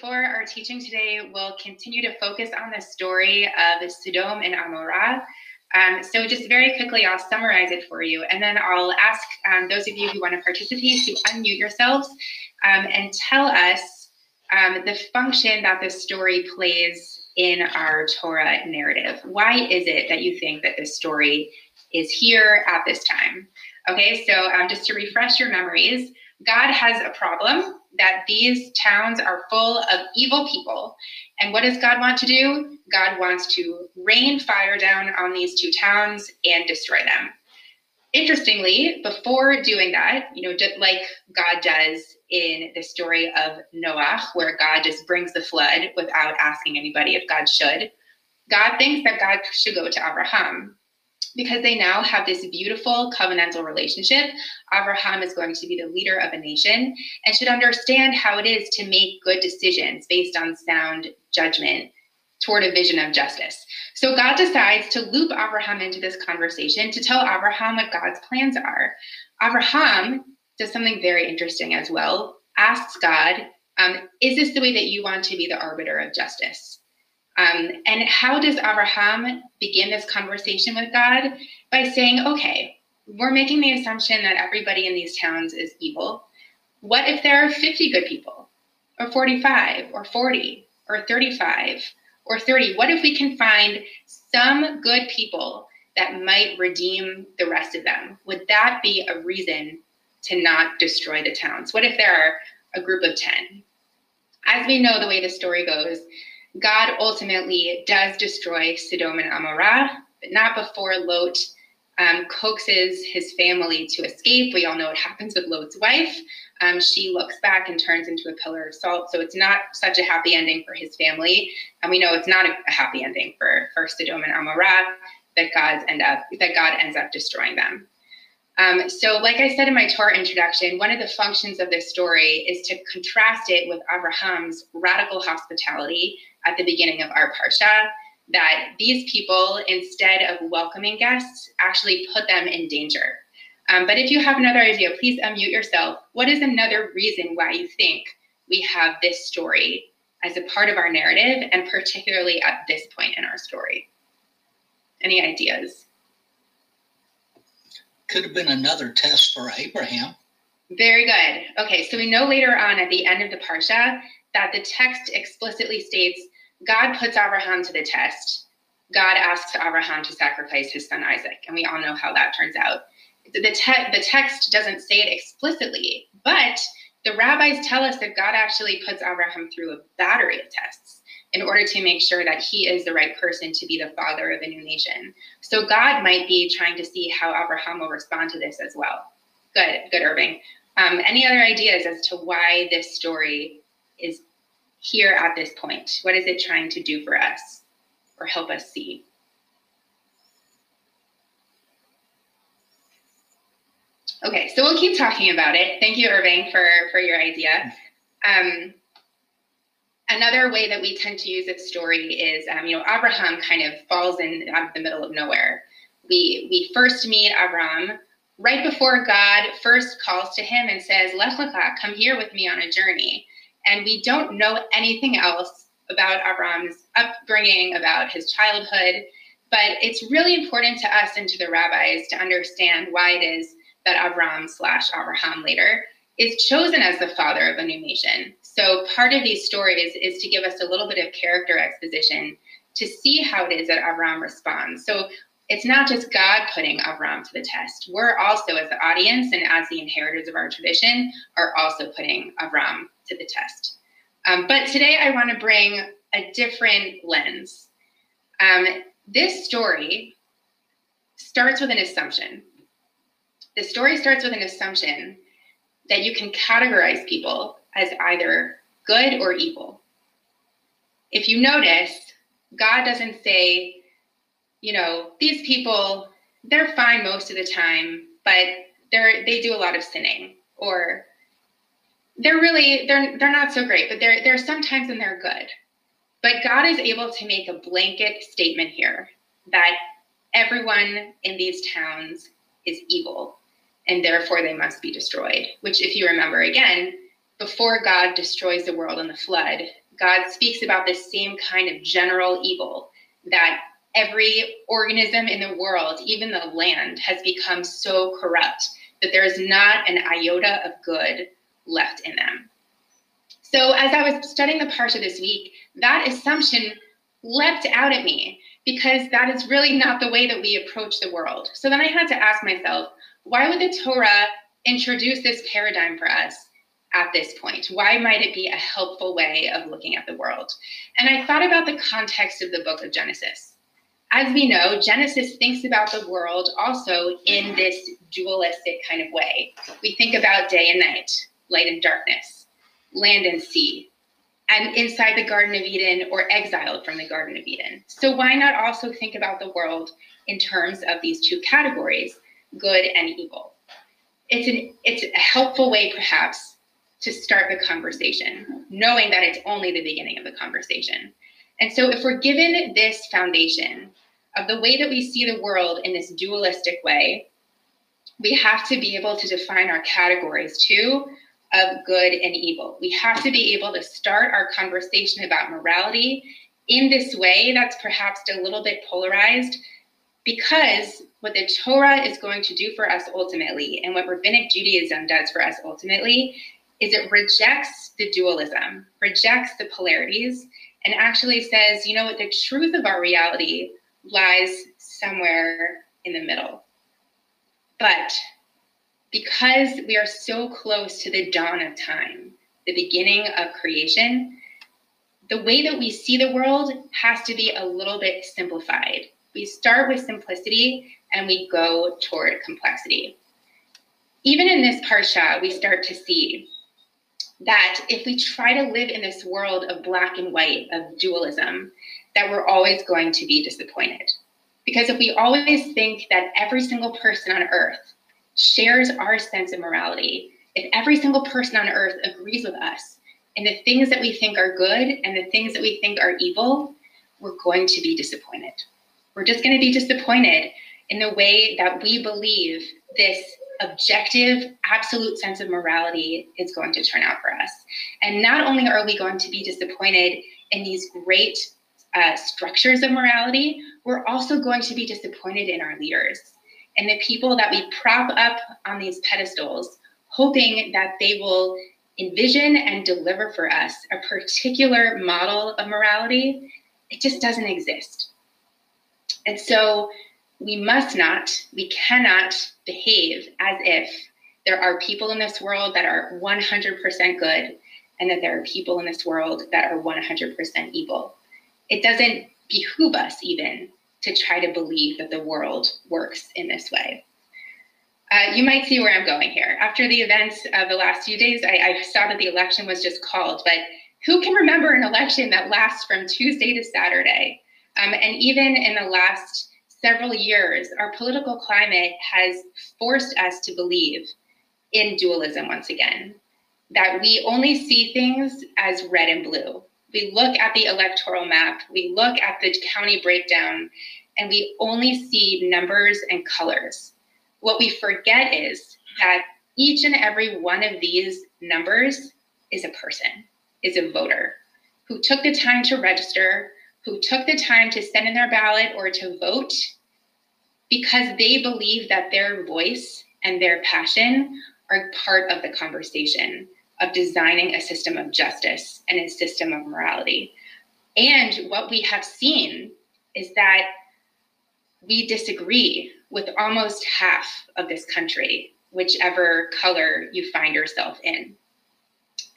For our teaching today, we'll continue to focus on the story of Sodom and Amorah. Um, so, just very quickly, I'll summarize it for you, and then I'll ask um, those of you who want to participate to unmute yourselves um, and tell us um, the function that the story plays in our Torah narrative. Why is it that you think that this story is here at this time? Okay, so um, just to refresh your memories, God has a problem that these towns are full of evil people. And what does God want to do? God wants to rain fire down on these two towns and destroy them. Interestingly, before doing that, you know, like God does in the story of Noah, where God just brings the flood without asking anybody if God should, God thinks that God should go to Abraham because they now have this beautiful covenantal relationship. Abraham is going to be the leader of a nation and should understand how it is to make good decisions based on sound judgment toward a vision of justice. So God decides to loop Abraham into this conversation to tell Abraham what God's plans are. Abraham does something very interesting as well, asks God, um, Is this the way that you want to be the arbiter of justice? Um, and how does Abraham begin this conversation with God? By saying, okay, we're making the assumption that everybody in these towns is evil. What if there are 50 good people, or 45, or 40, or 35, or 30? What if we can find some good people that might redeem the rest of them? Would that be a reason to not destroy the towns? What if there are a group of 10? As we know, the way the story goes, God ultimately does destroy Sodom and Amorah, but not before Lot um, coaxes his family to escape. We all know what happens with Lot's wife. Um, she looks back and turns into a pillar of salt. So it's not such a happy ending for his family. And we know it's not a, happy ending for, for Sodom and Amorah that God's end up that God ends up destroying them. Um, so, like I said in my Torah introduction, one of the functions of this story is to contrast it with Abraham's radical hospitality at the beginning of our parsha that these people, instead of welcoming guests, actually put them in danger. Um, but if you have another idea, please unmute yourself. What is another reason why you think we have this story as a part of our narrative, and particularly at this point in our story? Any ideas? Could have been another test for Abraham. Very good. Okay, so we know later on at the end of the Parsha that the text explicitly states God puts Abraham to the test. God asks Abraham to sacrifice his son Isaac, and we all know how that turns out. The, te- the text doesn't say it explicitly, but the rabbis tell us that God actually puts Abraham through a battery of tests in order to make sure that he is the right person to be the father of a new nation. So God might be trying to see how Abraham will respond to this as well. Good, good, Irving. Um, any other ideas as to why this story here at this point? What is it trying to do for us or help us see? Okay, so we'll keep talking about it. Thank you, Irving, for, for your idea. Um, another way that we tend to use this story is, um, you know, Abraham kind of falls in out of the middle of nowhere. We we first meet Abraham right before God first calls to him and says, "Lech lecha, come here with me on a journey." And we don't know anything else about Avram's upbringing, about his childhood. But it's really important to us and to the rabbis to understand why it is that Avram slash Abraham later is chosen as the father of a new nation. So part of these stories is to give us a little bit of character exposition to see how it is that Avram responds. So it's not just God putting Avram to the test. We're also, as the audience and as the inheritors of our tradition, are also putting Avram to the test. Um, but today I want to bring a different lens. Um, this story starts with an assumption. The story starts with an assumption that you can categorize people as either good or evil. If you notice, God doesn't say, you know, these people, they're fine most of the time, but they're they do a lot of sinning. Or they're really they're they're not so great, but they're they're sometimes and they're good. But God is able to make a blanket statement here that everyone in these towns is evil and therefore they must be destroyed. Which, if you remember again, before God destroys the world in the flood, God speaks about the same kind of general evil that every organism in the world, even the land, has become so corrupt that there is not an iota of good left in them. So, as I was studying the Parsha this week, that assumption leapt out at me because that is really not the way that we approach the world. So then I had to ask myself, why would the Torah introduce this paradigm for us at this point? Why might it be a helpful way of looking at the world? And I thought about the context of the book of Genesis. As we know, Genesis thinks about the world also in this dualistic kind of way. We think about day and night, light and darkness, land and sea, and inside the Garden of Eden or exiled from the Garden of Eden. So, why not also think about the world in terms of these two categories, good and evil? It's, an, it's a helpful way, perhaps, to start the conversation, knowing that it's only the beginning of the conversation. And so, if we're given this foundation of the way that we see the world in this dualistic way, we have to be able to define our categories too of good and evil. We have to be able to start our conversation about morality in this way that's perhaps a little bit polarized because what the Torah is going to do for us ultimately and what rabbinic Judaism does for us ultimately is it rejects the dualism, rejects the polarities, and actually says, you know what, the truth of our reality lies somewhere in the middle. But because we are so close to the dawn of time, the beginning of creation, the way that we see the world has to be a little bit simplified. We start with simplicity and we go toward complexity. Even in this parsha, we start to see that if we try to live in this world of black and white, of dualism, that we're always going to be disappointed. Because if we always think that every single person on earth shares our sense of morality, if every single person on earth agrees with us in the things that we think are good and the things that we think are evil, we're going to be disappointed. We're just going to be disappointed in the way that we believe this objective, absolute sense of morality is going to turn out for us. And not only are we going to be disappointed in these great uh, structures of morality, we're also going to be disappointed in our leaders and the people that we prop up on these pedestals, hoping that they will envision and deliver for us a particular model of morality, it just doesn't exist. And so we must not, we cannot behave as if there are people in this world that are 100% good and that there are people in this world that are 100% evil. It doesn't behoove us even to try to believe that the world works in this way. Uh, you might see where I'm going here. After the events of the last few days, I, I saw that the election was just called, but who can remember an election that lasts from Tuesday to Saturday? Um, and even in the last several years, our political climate has forced us to believe in dualism once again, that we only see things as red and blue, we look at the electoral map, we look at the county breakdown, and we only see numbers and colors. What we forget is that each and every one of these numbers is a person, is a voter who took the time to register, who took the time to send in their ballot or to vote because they believe that their voice and their passion are part of the conversation of designing a system of justice and a system of morality. And what we have seen is that we disagree with almost half of this country, whichever color you find yourself in.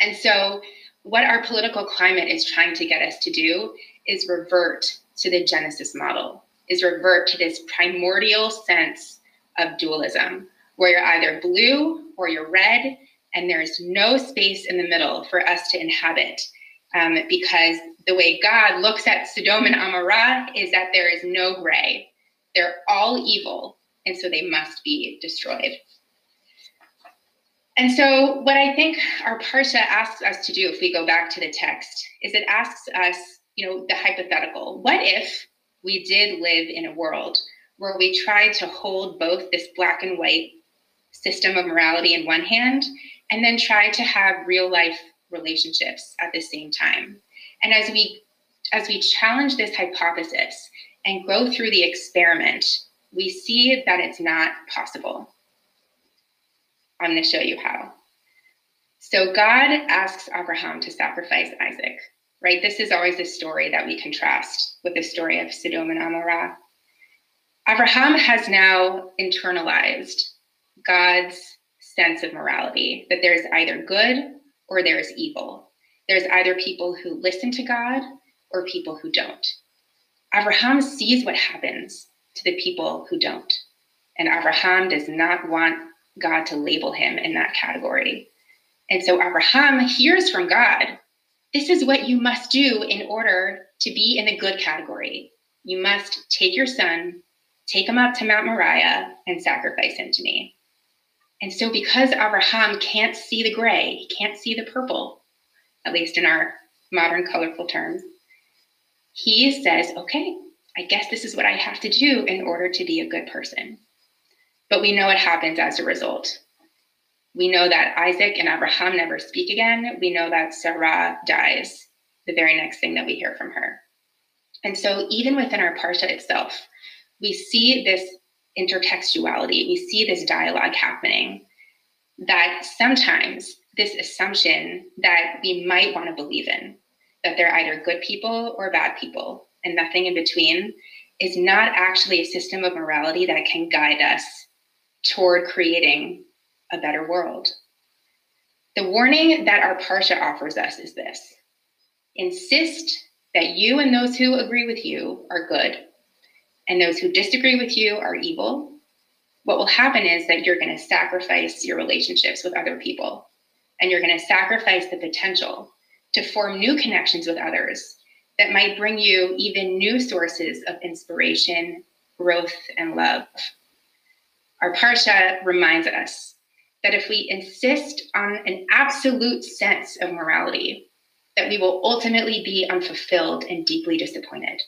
And so, what our political climate is trying to get us to do is revert to the Genesis model, is revert to this primordial sense of dualism, where you're either blue or you're red, and there's no space in the middle for us to inhabit. Um, because the way God looks at Sodom and Amorah is that there is no gray. They're all evil, and so they must be destroyed. And so, what I think our Parsha asks us to do, if we go back to the text, is it asks us, you know, the hypothetical. What if we did live in a world where we tried to hold both this black and white system of morality in one hand and then try to have real life relationships at the same time. And as we as we challenge this hypothesis and go through the experiment, we see that it's not possible. I'm going to show you how. So God asks Abraham to sacrifice Isaac, right? This is always a story that we contrast with the story of Sodom and Amorah. Abraham has now internalized God's sense of morality that there's either good or there's evil. There's either people who listen to God or people who don't. Abraham sees what happens to the people who don't. And Abraham does not want God to label him in that category. And so Abraham hears from God this is what you must do in order to be in the good category. You must take your son, take him up to Mount Moriah, and sacrifice him to me. And so, because Abraham can't see the gray, he can't see the purple, at least in our modern colorful terms, he says, okay, I guess this is what I have to do in order to be a good person. But we know what happens as a result. We know that Isaac and Abraham never speak again. We know that Sarah dies the very next thing that we hear from her. And so, even within our Parsha itself, we see this intertextuality, we see this dialogue happening that sometimes this assumption that we might want to believe in, that they're either good people or bad people and nothing in between, is not actually a system of morality that can guide us toward creating a better world. The warning that our Parsha offers us is this insist that you and those who agree with you are good, and those who disagree with you are evil. What will happen is that you're going to sacrifice your relationships with other people, and you're going to sacrifice the potential to form new connections with others that might bring you even new sources of inspiration, growth, and love. Our Parsha reminds us that if we insist on an absolute sense of morality, that we will ultimately be unfulfilled and deeply disappointed.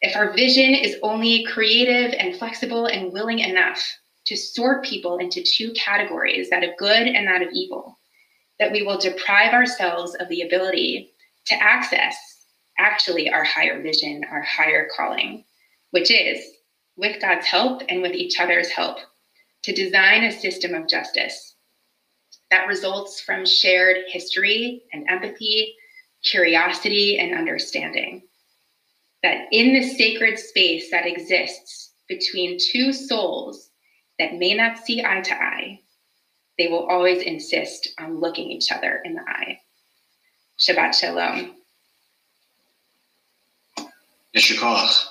If our vision is only creative and flexible and willing enough to sort people into two categories, that of good and that of evil, that we will deprive ourselves of the ability to access actually our higher vision, our higher calling, which is, with God's help and with each other's help, to design a system of justice that results from shared history and empathy, curiosity and understanding. That in the sacred space that exists between two souls that may not see eye to eye, they will always insist on looking each other in the eye. Shabbat Shalom. Eshikach.